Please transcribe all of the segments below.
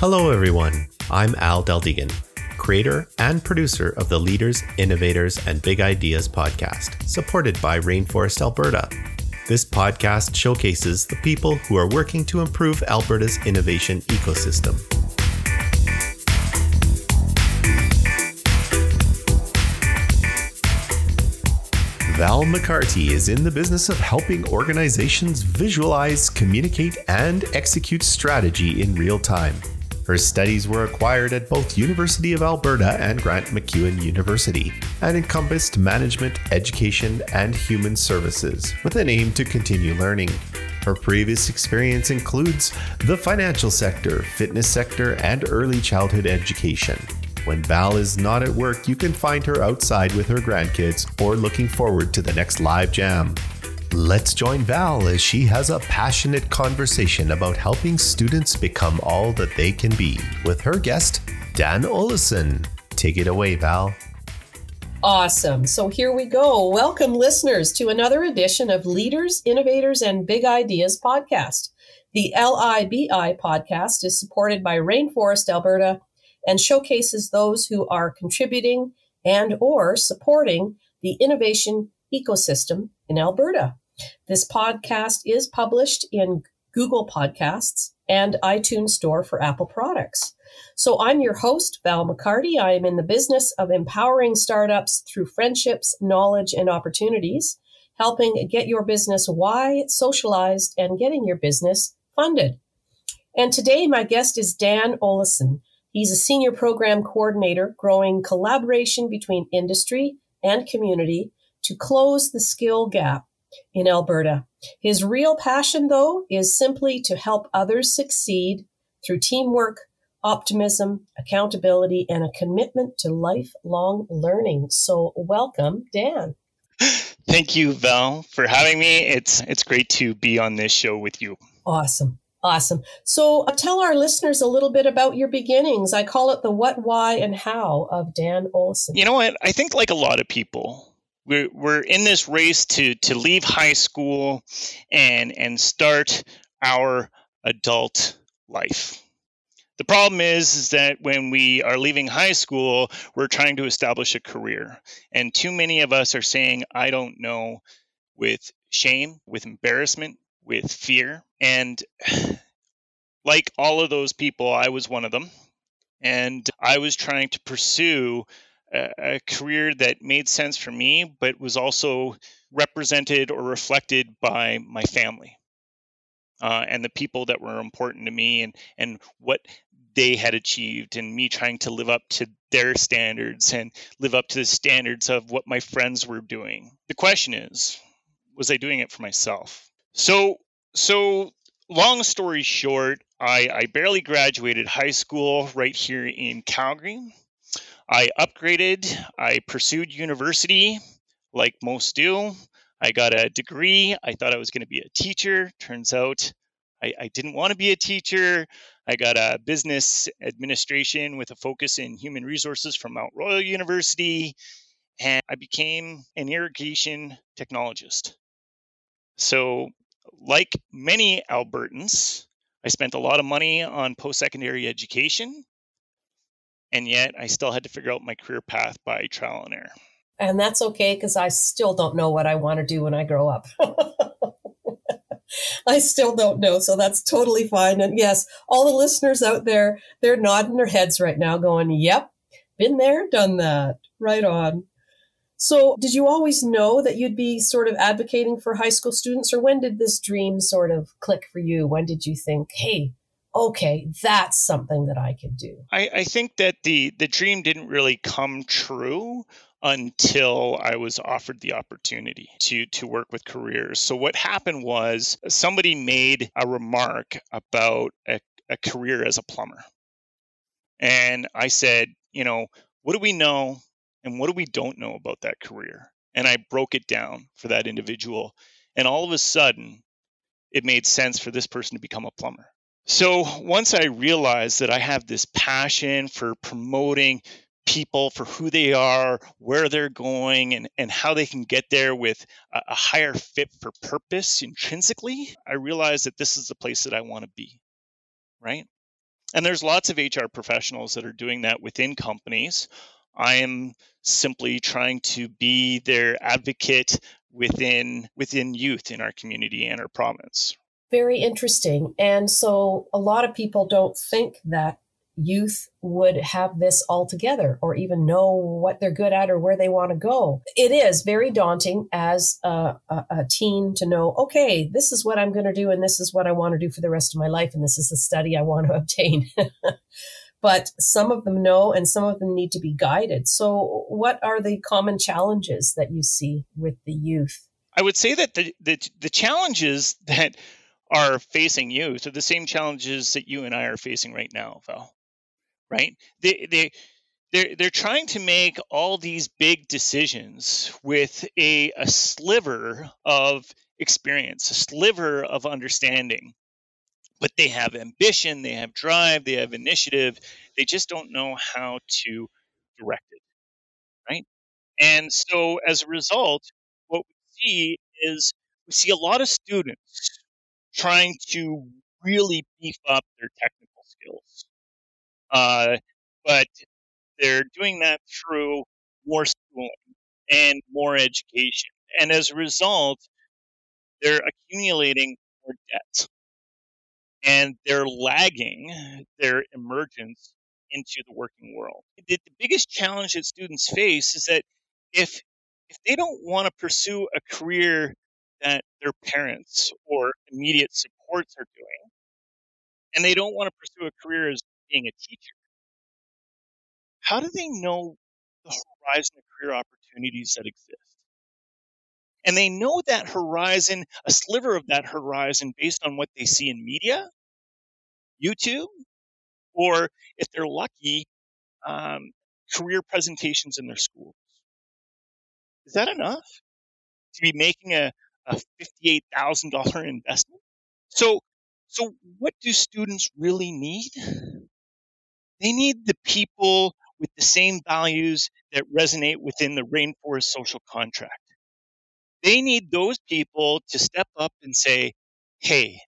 Hello, everyone. I'm Al Deldegan, creator and producer of the Leaders, Innovators, and Big Ideas podcast, supported by Rainforest Alberta. This podcast showcases the people who are working to improve Alberta's innovation ecosystem. Val McCarty is in the business of helping organizations visualize, communicate, and execute strategy in real time. Her studies were acquired at both University of Alberta and Grant MacEwan University and encompassed management, education, and human services with an aim to continue learning. Her previous experience includes the financial sector, fitness sector, and early childhood education. When Val is not at work, you can find her outside with her grandkids or looking forward to the next live jam. Let's join Val as she has a passionate conversation about helping students become all that they can be with her guest, Dan Olesen. Take it away, Val. Awesome. So here we go. Welcome, listeners, to another edition of Leaders, Innovators, and Big Ideas podcast. The LIBI podcast is supported by Rainforest Alberta and showcases those who are contributing and or supporting the innovation ecosystem in Alberta. This podcast is published in Google Podcasts and iTunes Store for Apple products. So I'm your host, Val McCarty. I am in the business of empowering startups through friendships, knowledge, and opportunities, helping get your business why socialized and getting your business funded. And today my guest is Dan Olesen. He's a senior program coordinator growing collaboration between industry and community to close the skill gap in Alberta. His real passion, though, is simply to help others succeed through teamwork, optimism, accountability, and a commitment to lifelong learning. So, welcome, Dan. Thank you, Val, for having me. It's it's great to be on this show with you. Awesome. Awesome. So, uh, tell our listeners a little bit about your beginnings. I call it the what, why, and how of Dan Olson. You know what? I think, like a lot of people, we're, we're in this race to to leave high school and and start our adult life. The problem is, is that when we are leaving high school we're trying to establish a career. And too many of us are saying i don't know with shame with embarrassment with fear. And like all of those people i was one of them. And i was trying to pursue a, career that made sense for me, but was also represented or reflected by my family uh, and the people that were important to me and and what they had achieved and me trying to live up to their standards and live up to the standards of what my friends were doing. The question is, was I doing it for myself? So so long story short, I, I barely graduated high school right here in Calgary. I upgraded, I pursued university like most do. I got a degree. I thought I was going to be a teacher. Turns out I, I didn't want to be a teacher. I got a business administration with a focus in human resources from Mount Royal University. And I became an irrigation technologist. So, like many Albertans, I spent a lot of money on post secondary education and yet I still had to figure out my career path by trial and error. And that's okay because I still don't know what I want to do when I grow up. I still don't know, so that's totally fine. And yes, all the listeners out there, they're nodding their heads right now, going, Yep, been there, done that. Right on. So, did you always know that you'd be sort of advocating for high school students, or when did this dream sort of click for you? When did you think, hey, okay, that's something that I can do. I, I think that the the dream didn't really come true until I was offered the opportunity to to work with careers. So what happened was somebody made a remark about a, a career as a plumber. And I said, you know, what do we know and what do we don't know about that career? And I broke it down for that individual. And all of a sudden, it made sense for this person to become a plumber. So once I realized that I have this passion for promoting people for who they are, where they're going, and, and how they can get there with a, a higher fit for purpose intrinsically, I realized that this is the place that I want to be. Right. And there's lots of HR professionals that are doing that within companies. I am simply trying to be their advocate within within youth in our community and our province. Very interesting. And so a lot of people don't think that youth would have this all together or even know what they're good at or where they want to go. It is very daunting as a, a, a teen to know, okay, this is what I'm going to do and this is what I want to do for the rest of my life and this is the study I want to obtain. but some of them know and some of them need to be guided. So, what are the common challenges that you see with the youth? I would say that the, the, the challenges that are facing youth are the same challenges that you and I are facing right now, Val right? They they they're they're trying to make all these big decisions with a a sliver of experience, a sliver of understanding. But they have ambition, they have drive, they have initiative. They just don't know how to direct it, right? And so as a result, what we see is we see a lot of students trying to really beef up their technical skills uh, but they're doing that through more schooling and more education. And as a result, they're accumulating more debt and they're lagging their emergence into the working world. The, the biggest challenge that students face is that if if they don't want to pursue a career that their parents or immediate supports are doing, and they don't want to pursue a career as being a teacher, how do they know the horizon of career opportunities that exist? And they know that horizon, a sliver of that horizon, based on what they see in media, YouTube, or if they're lucky, um, career presentations in their schools. Is that enough to be making a, a $58,000 investment? So, so what do students really need? They need the people with the same values that resonate within the rainforest social contract. They need those people to step up and say, Hey,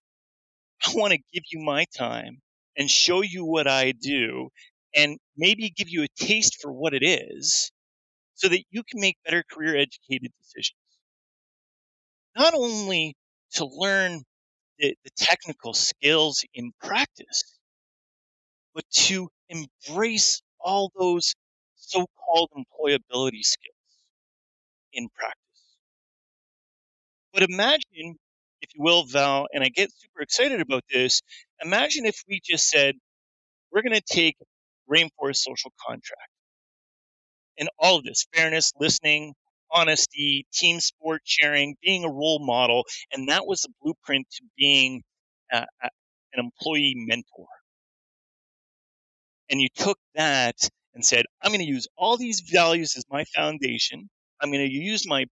I want to give you my time and show you what I do and maybe give you a taste for what it is so that you can make better career educated decisions. Not only to learn the, the technical skills in practice, but to embrace all those so called employability skills in practice. But imagine, if you will, Val, and I get super excited about this, imagine if we just said, we're going to take Rainforest Social Contract and all of this fairness, listening, honesty, team sport sharing, being a role model, and that was the blueprint to being an employee mentor and you took that and said, I'm going to use all these values as my foundation. I'm going to use my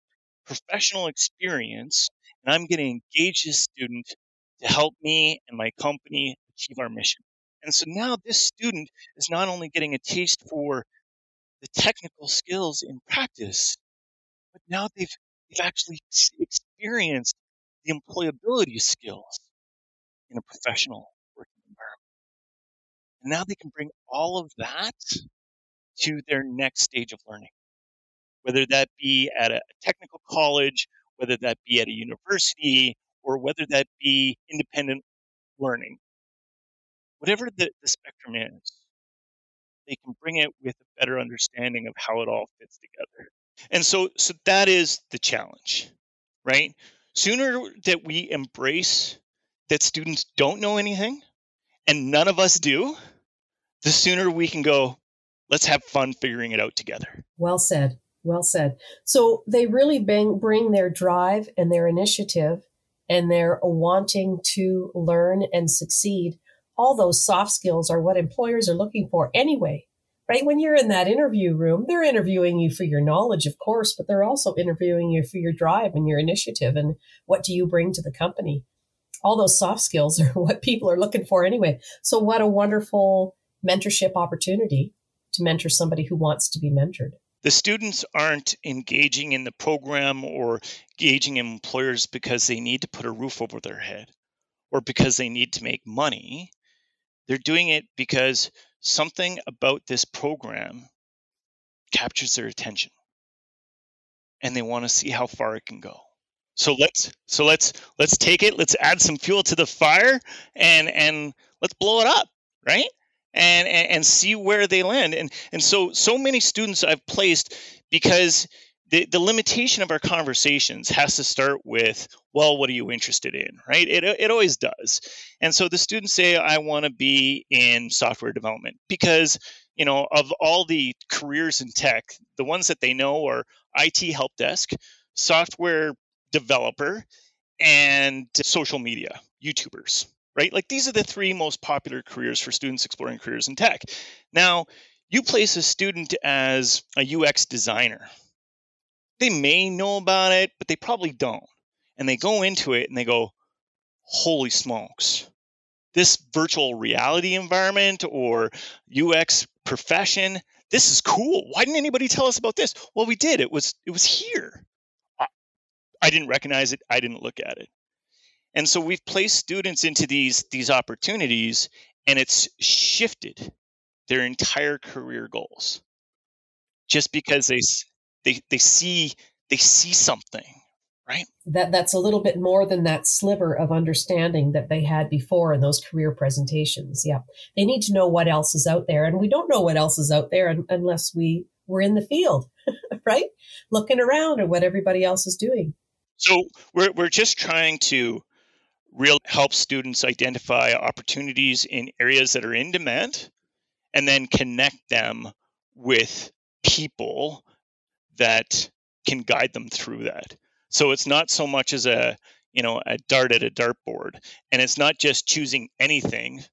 professional experience and I'm going to engage this student to help me and my company achieve our mission. And so now this student is not only getting a taste for the technical skills in practice, but now they've, they've actually experienced the employability skills in a professional working environment. and now they can bring all of that to their next stage of learning, whether that be at a technical college, whether that be at a university, or whether that be independent learning. Whatever the, the spectrum is, they can bring it with a better understanding of how it all fits together. And so, so that is the challenge, right? Sooner that we embrace that students don't know anything, and none of us do, the sooner we can go, let's have fun figuring it out together. Well said. Well said. So they really bring, bring their drive and their initiative and their wanting to learn and succeed. All those soft skills are what employers are looking for anyway, right? When you're in that interview room, they're interviewing you for your knowledge, of course, but they're also interviewing you for your drive and your initiative and what do you bring to the company all those soft skills are what people are looking for anyway. So what a wonderful mentorship opportunity to mentor somebody who wants to be mentored. The students aren't engaging in the program or engaging employers because they need to put a roof over their head or because they need to make money. They're doing it because something about this program captures their attention and they want to see how far it can go. So let's so let's let's take it, let's add some fuel to the fire and and let's blow it up, right? And and, and see where they land. And and so so many students I've placed because the, the limitation of our conversations has to start with well what are you interested in right? It, it always does. And so the students say i want to be in software development because you know of all the careers in tech the ones that they know are it help desk software developer and social media youtubers right? Like these are the three most popular careers for students exploring careers in tech. Now you place a student as a ux designer they may know about it, but they probably don't. And they go into it and they go, holy smokes, this virtual reality environment or UX profession, this is cool. Why didn't anybody tell us about this? Well, we did. It was it was here. I, I didn't recognize it. I didn't look at it. And so we've placed students into these these opportunities and it's shifted their entire career goals just because they they they see they see something right? That that's a little bit more than that sliver of understanding that they had before in those career presentations. Yeah. They need to know what else is out there and we don't know what else is out there unless we were in the field right? Looking around at what everybody else is doing. So we're, we're just trying to real help students identify opportunities in areas that are in demand and then connect them with people that can guide them through that. So it's not so much as a you know a dart at a dartboard, and it's not just choosing anything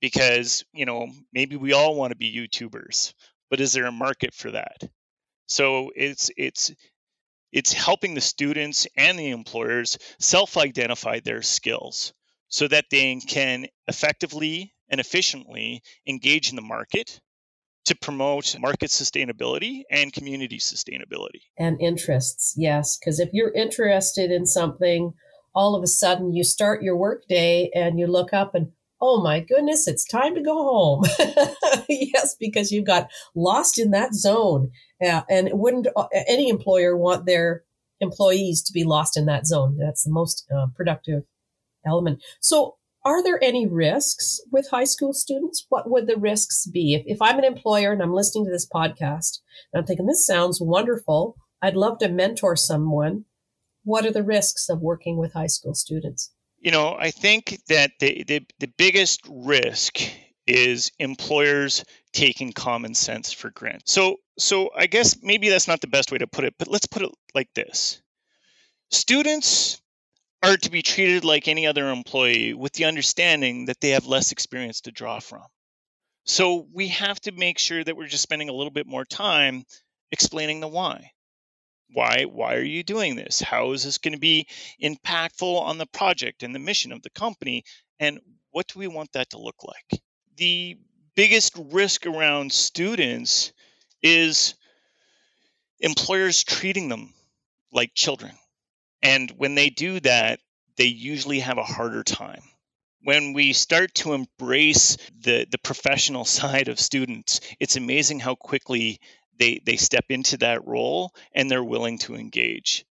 because you know maybe we all want to be YouTubers, but is there a market for that? So it's it's it's helping the students and the employers self-identify their skills so that they can effectively and efficiently engage in the market to promote market sustainability and community sustainability. And interests, yes. Because if you're interested in something, all of a sudden you start your workday and you look up and, oh my goodness, it's time to go home. yes, because you've got lost in that zone. Yeah, and wouldn't uh, any employer want their employees to be lost in that zone? That's the most uh, productive element. So are there any risks with high school students? What would the risks be? If, if I'm an employer and I'm listening to this podcast and I'm thinking, this sounds wonderful, I'd love to mentor someone. What are the risks of working with high school students? You know, I think that the, the, the biggest risk is employers taking common sense for granted. So, so I guess maybe that's not the best way to put it, but let's put it like this. Students are to be treated like any other employee with the understanding that they have less experience to draw from. So we have to make sure that we're just spending a little bit more time explaining the why. Why why are you doing this? How is this going to be impactful on the project and the mission of the company and what do we want that to look like? The biggest risk around students is employers treating them like children and when they do that, they usually have a harder time. When we start to embrace the, the professional side of students, it's amazing how quickly they, they step into that role and they're willing to engage.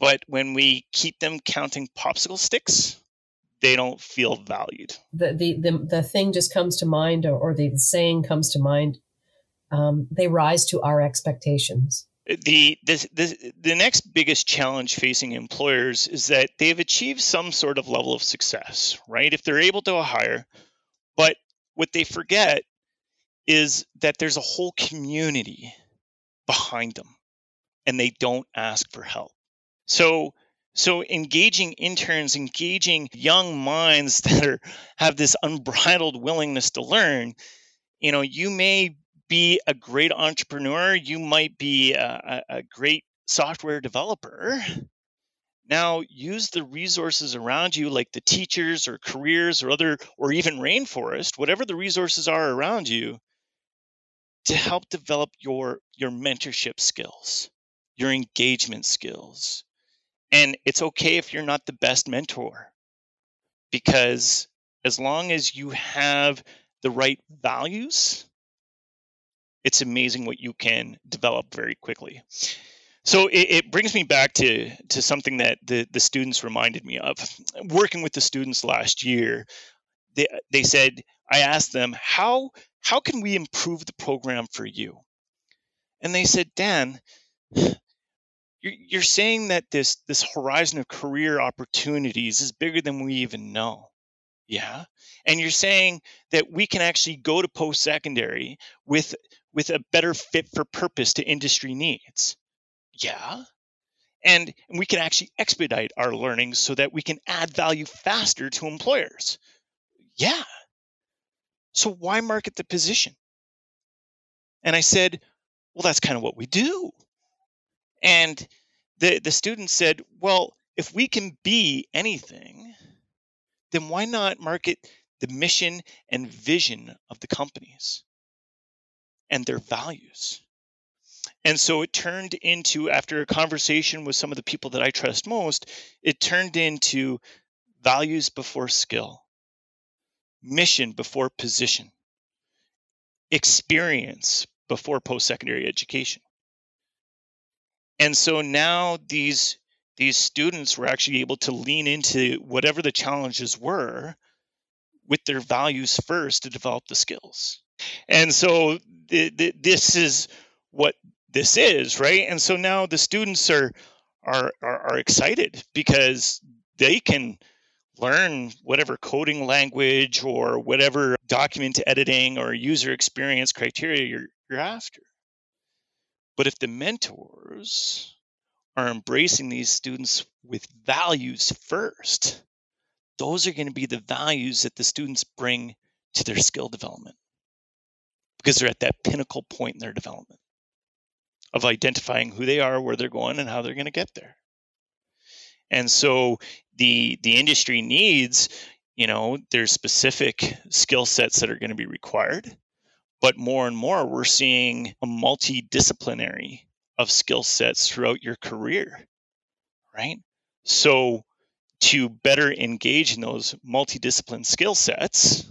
But when we keep them counting popsicle sticks, they don't feel valued. The, the, the, the thing just comes to mind, or, or the saying comes to mind um, they rise to our expectations the, the the the next biggest challenge facing employers is that they've achieved some sort of level of success, right? If they're able to hire, but what they forget is that there's a whole community behind them and they don't ask for help. So so engaging interns, engaging young minds that are have this unbridled willingness to learn, you know, you may be a great entrepreneur, you might be a, a great software developer. Now use the resources around you, like the teachers or careers or other, or even rainforest, whatever the resources are around you, to help develop your your mentorship skills, your engagement skills. And it's okay if you're not the best mentor, because as long as you have the right values, it's amazing what you can develop very quickly. So it, it, brings me back to to something that the, the students reminded me of. Working with the students last year, they they said I asked them how how can we improve the program for you, and they said Dan, you're, you're saying that this this horizon of career opportunities is bigger than we even know. Yeah. And you're saying that we can actually go to post secondary with with a better fit for purpose to industry needs. Yeah. And we can actually expedite our learning so that we can add value faster to employers. Yeah. So why market the position? And I said, well, that's kind of what we do. And the, the student said, well, if we can be anything, then why not market the mission and vision of the companies and their values? And so it turned into, after a conversation with some of the people that I trust most, it turned into values before skill, mission before position, experience before post secondary education. And so now these these students were actually able to lean into whatever the challenges were with their values first to develop the skills. And so th- th- this is what this is, right? And so now the students are are are, are excited because they can learn whatever coding language or whatever document editing or user experience criteria you're, you're after. But if the mentors are embracing these students with values first, those are going to be the values that the students bring to their skill development because they're at that pinnacle point in their development of identifying who they are, where they're going, and how they're going to get there. And so the the industry needs, you know, there's specific skill sets that are going to be required, but more and more we're seeing a multidisciplinary of skill sets throughout your career, right? So, to better engage in those multidiscipline skill sets,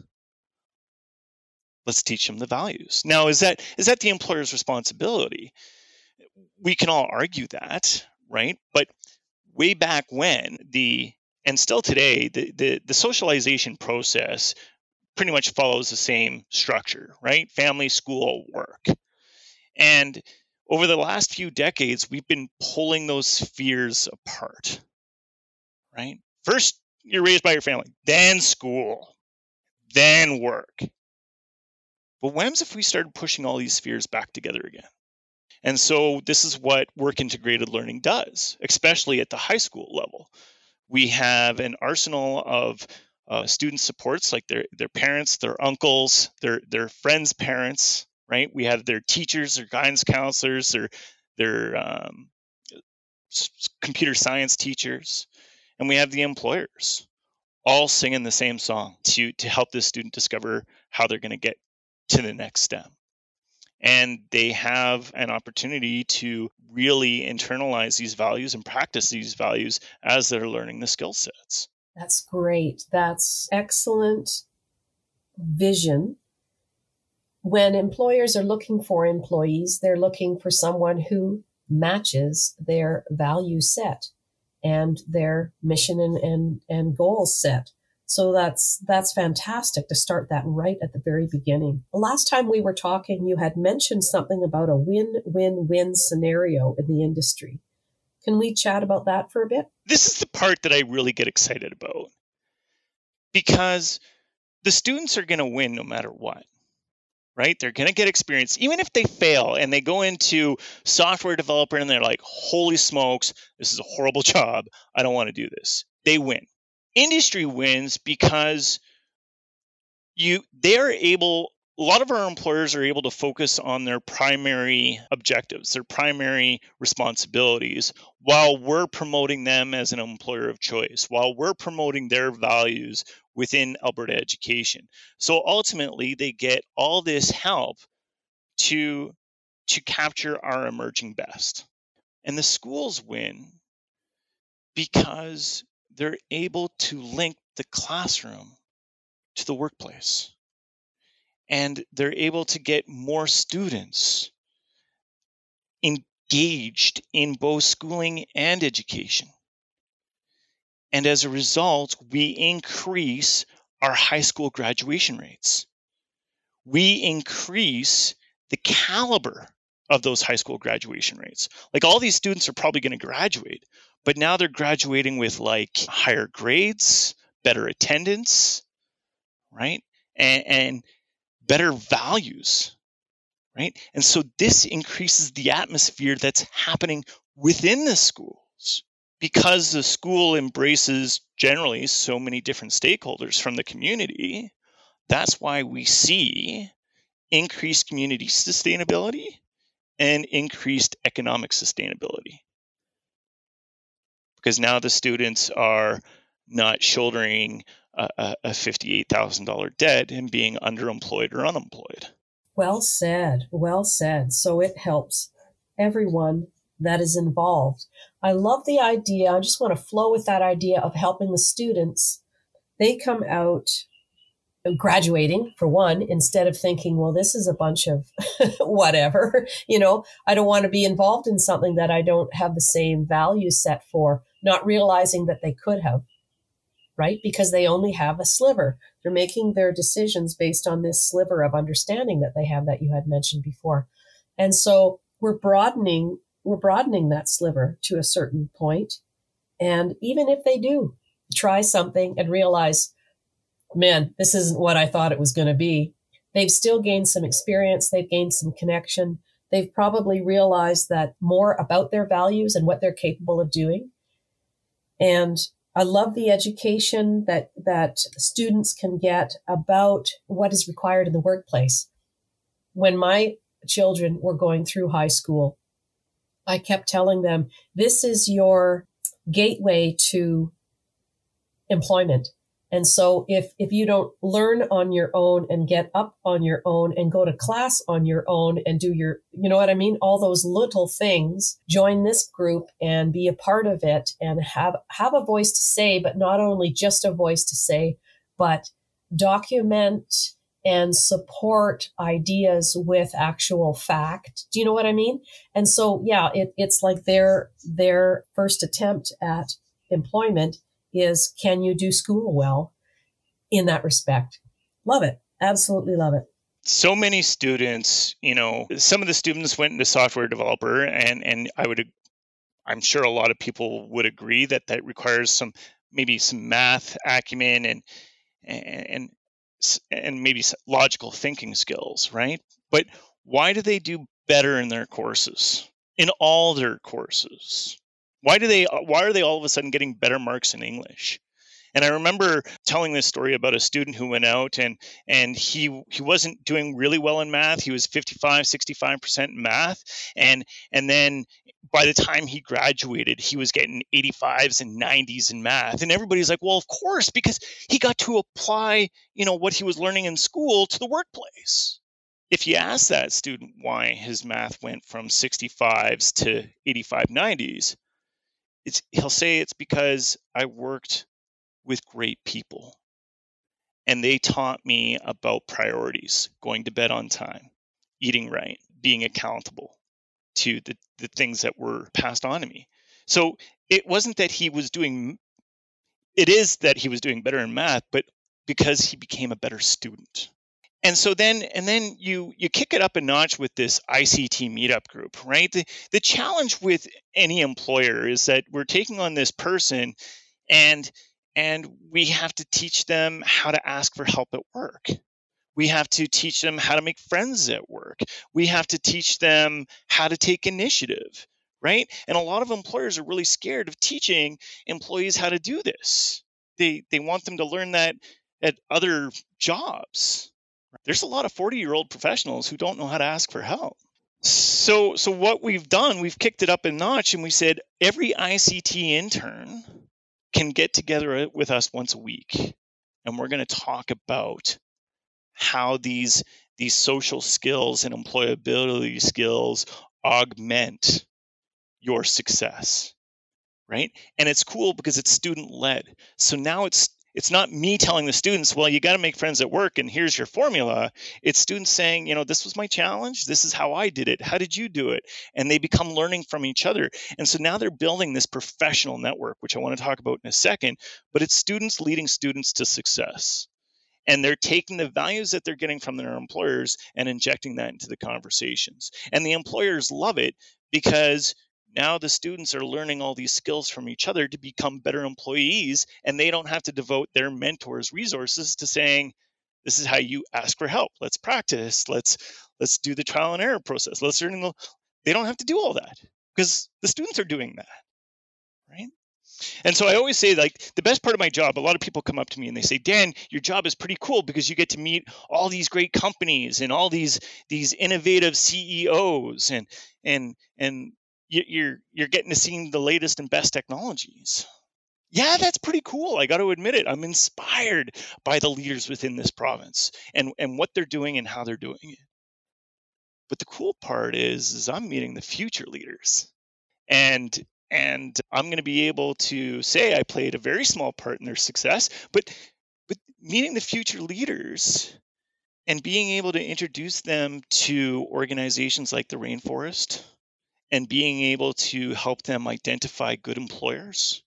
let's teach them the values. Now, is that is that the employer's responsibility? We can all argue that, right? But way back when the and still today, the, the, the socialization process pretty much follows the same structure, right? Family, school, work. And over the last few decades, we've been pulling those spheres apart, right? First, you're raised by your family, then school, then work. But when's if we started pushing all these spheres back together again? And so this is what work integrated learning does, especially at the high school level. We have an arsenal of uh, student supports like their their parents, their uncles, their their friends' parents, right? We have their teachers, their guidance counselors, their their um, computer science teachers, and we have the employers all singing the same song to to help this student discover how they're going to get to the next step. And they have an opportunity to really internalize these values and practice these values as they're learning the skill sets. That's great. That's excellent vision when employers are looking for employees, they're looking for someone who matches their value set and their mission and, and, and goals set. So that's that's fantastic to start that right at the very beginning. Last time we were talking, you had mentioned something about a win-win-win scenario in the industry. Can we chat about that for a bit? This is the part that I really get excited about because the students are going to win no matter what right? They're going to get experience. Even if they fail and they go into software developer and they're like, holy smokes, this is a horrible job. I don't want to do this. They win. Industry wins because you they're able a lot of our employers are able to focus on their primary objectives, their primary responsibilities, while we're promoting them as an employer of choice, while we're promoting their values within Alberta education. So ultimately, they get all this help to, to capture our emerging best. And the schools win because they're able to link the classroom to the workplace and they're able to get more students engaged in both schooling and education. And as a result, we increase our high school graduation rates. We increase the caliber of those high school graduation rates. Like all these students are probably going to graduate, but now they're graduating with like higher grades, better attendance, right? And, and better values, right? And so this increases the atmosphere that's happening within the schools because the school embraces generally so many different stakeholders from the community. That's why we see increased community sustainability and increased economic sustainability. Because now the students are not shouldering a, a $58,000 debt and being underemployed or unemployed. Well said. Well said. So it helps everyone that is involved. I love the idea. I just want to flow with that idea of helping the students. They come out graduating for one instead of thinking well this is a bunch of whatever you know i don't want to be involved in something that i don't have the same value set for not realizing that they could have right because they only have a sliver they're making their decisions based on this sliver of understanding that they have that you had mentioned before and so we're broadening we're broadening that sliver to a certain point. and even if they do try something and realize man, this isn't what I thought it was going to be. They've still gained some experience. They've gained some connection. They've probably realized that more about their values and what they're capable of doing. And I love the education that, that students can get about what is required in the workplace. When my children were going through high school, I kept telling them, this is your gateway to employment. And so if, if you don't learn on your own and get up on your own and go to class on your own and do your, you know what I mean? All those little things, join this group and be a part of it and have, have a voice to say, but not only just a voice to say, but document and support ideas with actual fact. Do you know what I mean? And so, yeah, it, it's like their, their first attempt at employment is can you do school well in that respect? Love it. Absolutely love it. So many students, you know, some of the students went into software developer and and I would I'm sure a lot of people would agree that that requires some maybe some math acumen and and and maybe logical thinking skills, right? But why do they do better in their courses? In all their courses? Why do they? Why are they all of a sudden getting better marks in English? And I remember telling this story about a student who went out and and he he wasn't doing really well in math. He was 55, 65% in math. And and then by the time he graduated, he was getting 85s and 90s in math. And everybody's like, well, of course, because he got to apply, you know, what he was learning in school to the workplace. If you ask that student why his math went from 65s to 85 90s, it's he'll say it's because I worked with great people and they taught me about priorities, going to bed on time, eating right, being accountable to the, the things that were passed on to me. So it wasn't that he was doing it is that he was doing better in math, but because he became a better student and so then and then you you kick it up a notch with this ICT meetup group, right? The the challenge with any employer is that we're taking on this person and and we have to teach them how to ask for help at work. We have to teach them how to make friends at work. We have to teach them how to take initiative, right? And a lot of employers are really scared of teaching employees how to do this. They they want them to learn that at other jobs there's a lot of 40 year old professionals who don't know how to ask for help. So, so what we've done, we've kicked it up a notch and we said every ICT intern can get together with us once a week. And we're going to talk about how these, these social skills and employability skills augment your success right and it's cool because it's student led so now it's it's not me telling the students, well, you got to make friends at work and here's your formula. It's students saying, you know, this was my challenge. This is how I did it. How did you do it? And they become learning from each other. And so now they're building this professional network, which I want to talk about in a second, but it's students leading students to success. And they're taking the values that they're getting from their employers and injecting that into the conversations. And the employers love it because now the students are learning all these skills from each other to become better employees and they don't have to devote their mentors resources to saying this is how you ask for help. Let's practice. Let's let's do the trial and error process. Let's learn the, they don't have to do all that because the students are doing that right? And so I always say, like, the best part of my job, a lot of people come up to me and they say, Dan, your job is pretty cool because you get to meet all these great companies and all these these innovative CEOs and and and you're you're getting to see the latest and best technologies. Yeah that's pretty cool i got to admit it i'm inspired by the leaders within this province and and what they're doing and how they're doing it. But the cool part is is i'm meeting the future leaders. And and i'm going to be able to say i played a very small part in their success but but meeting the future leaders and being able to introduce them to organizations like the rainforest and being able to help them identify good employers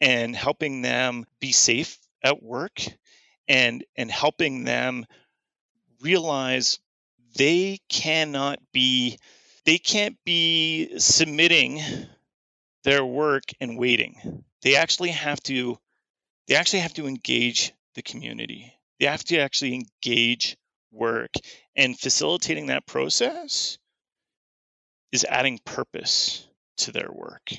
and helping them be safe at work and and helping them realize they cannot be they can't be submitting their work and waiting. They actually have to they actually have to engage the community. They have to actually engage work. And facilitating that process is adding purpose to their work.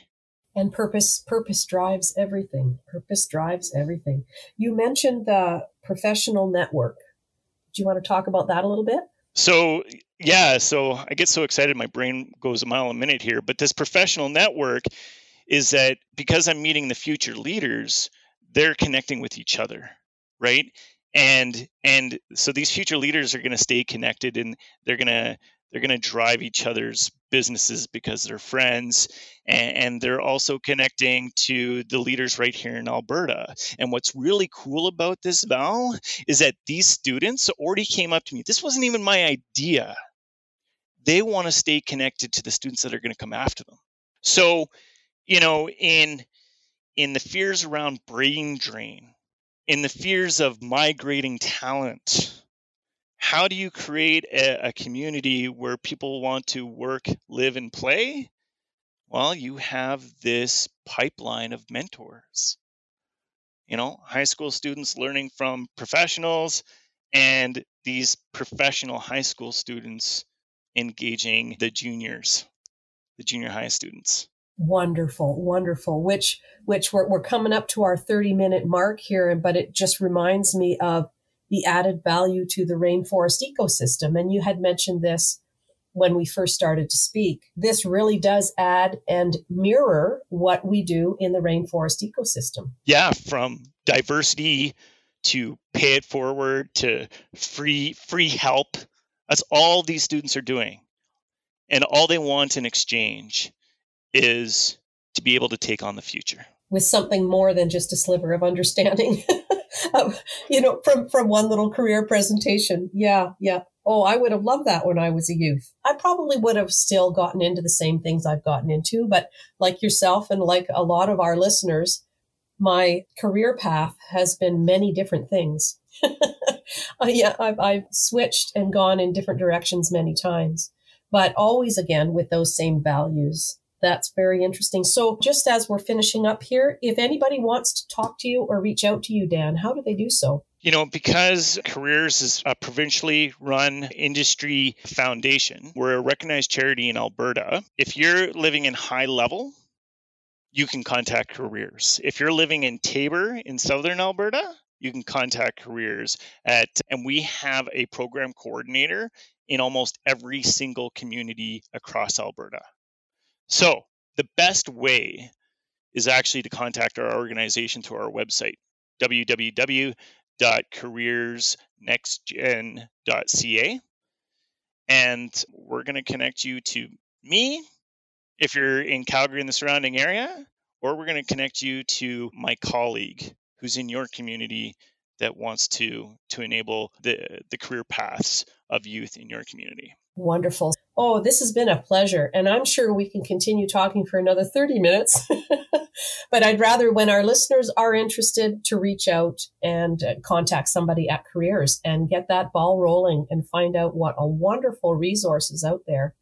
And purpose purpose drives everything. Purpose drives everything. You mentioned the professional network. Do you want to talk about that a little bit? So yeah so i get so excited my brain goes a mile a minute here but this professional network is that because i'm meeting the future leaders they're connecting with each other right? And and so these future leaders are going to stay connected and they're going to they're going to drive each other's businesses because they're friends and, and, they're also connecting to the leaders right here in alberta. And what's really cool about this val is that these students already came up to me. This wasn't even my idea. They want to stay connected to the students that are going to come after them. So you know in in the fears around brain drain in the fears of migrating talent how do you create a, a, community where people want to work, live, and play? Well, you have this pipeline of mentors. You know, high school students learning from professionals, and these professional high school students engaging the juniors, the junior high students. Wonderful, wonderful. Which, which we're, we're coming up to our 30 minute mark here, but it just reminds me of the added value to the rainforest ecosystem. And you had mentioned this when we first started to speak. This really does add and mirror what we do in the rainforest ecosystem. Yeah, from diversity to pay it forward to free free help. That's all these students are doing. And all they want in exchange is to be able to take on the future with something more than just a sliver of understanding. um, you know, from from one little career presentation. Yeah, yeah. Oh, I would have loved that when I was a youth. I probably would have still gotten into the same things I've gotten into, but like yourself and like a lot of our listeners, my career path has been many different things. uh, yeah, I've, I've switched and gone in different directions many times, but always again with those same values that's very interesting. So, just as we're finishing up here, if anybody wants to talk to you or reach out to you, Dan, how do they do so? You know, because Careers is a provincially run industry foundation, we're a recognized charity in Alberta. If you're living in high level, you can contact Careers. If you're living in Taber in southern Alberta, you can contact Careers at, and we have a program coordinator in almost every single community across Alberta. So, the best way is actually to contact our organization through our website, www.careersnextgen.ca. And we're going to connect you to me if you're in Calgary and the surrounding area, or we're going to connect you to my colleague who's in your community that wants to to enable the the career paths of youth in your community. Wonderful. Oh, this has been a pleasure. And I'm sure we can continue talking for another 30 minutes. but I'd rather, when our listeners are interested, to reach out and uh, contact somebody at Careers and get that ball rolling and find out what a wonderful resource is out there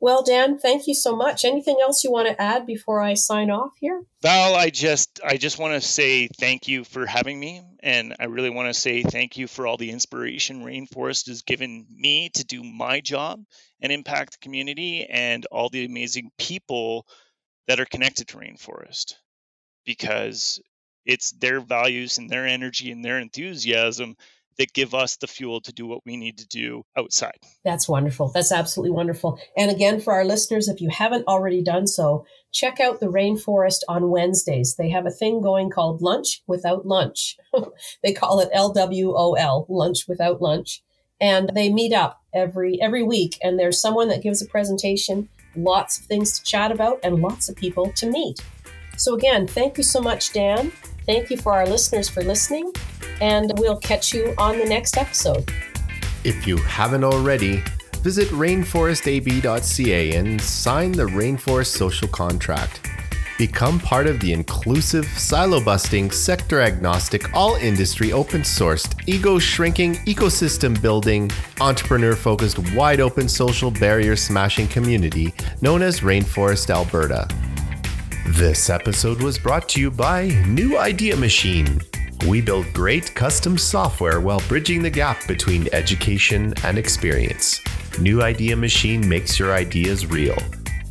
well, Dan, thank you so much. Anything else you want to add before I sign off here? Val, I just I just want to say thank you for having me and I really want to say thank you for all the inspiration Rainforest has given me to do my job and impact the community and all the amazing people that are connected to Rainforest because it's their values and their energy and their enthusiasm that give us the fuel to do what we need to do outside. That's wonderful. That's absolutely wonderful. And again, for our listeners, if you haven't already done so, check out the Rainforest on Wednesdays. They have a thing going called Lunch Without Lunch. they call it LWOL, Lunch Without Lunch. And they meet up every every week and there's someone that gives a presentation, lots of things to chat about and lots of people to meet. So again, thank you so much Dan. Thank you for our listeners for listening and we'll catch you on the next episode. If you haven't already, visit rainforestab.ca and sign the Rainforest Social Contract. Become part of the inclusive, silo busting, sector agnostic, all industry open sourced, ego shrinking, ecosystem building, entrepreneur focused, wide open social barrier smashing community known as Rainforest Alberta. This episode was brought to you by New Idea Machine we build great custom software while bridging the gap between education and experience. New Idea Machine makes your ideas real.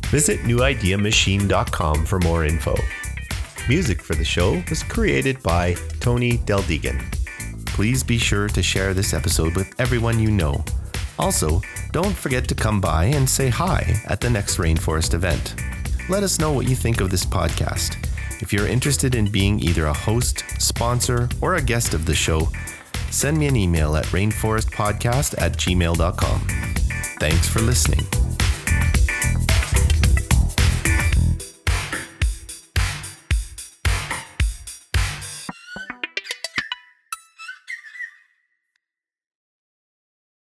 Visit newideamachine.com for more info. Music for the show was created by Tony Deldegan. Please be sure to share this episode with everyone you know. Also, don't forget to come by and say hi at the next Rainforest event. Let us know what you think of this podcast. If you're interested in being either a host, sponsor, or a guest of the show, send me an email at rainforestpodcast at gmail.com. Thanks for listening.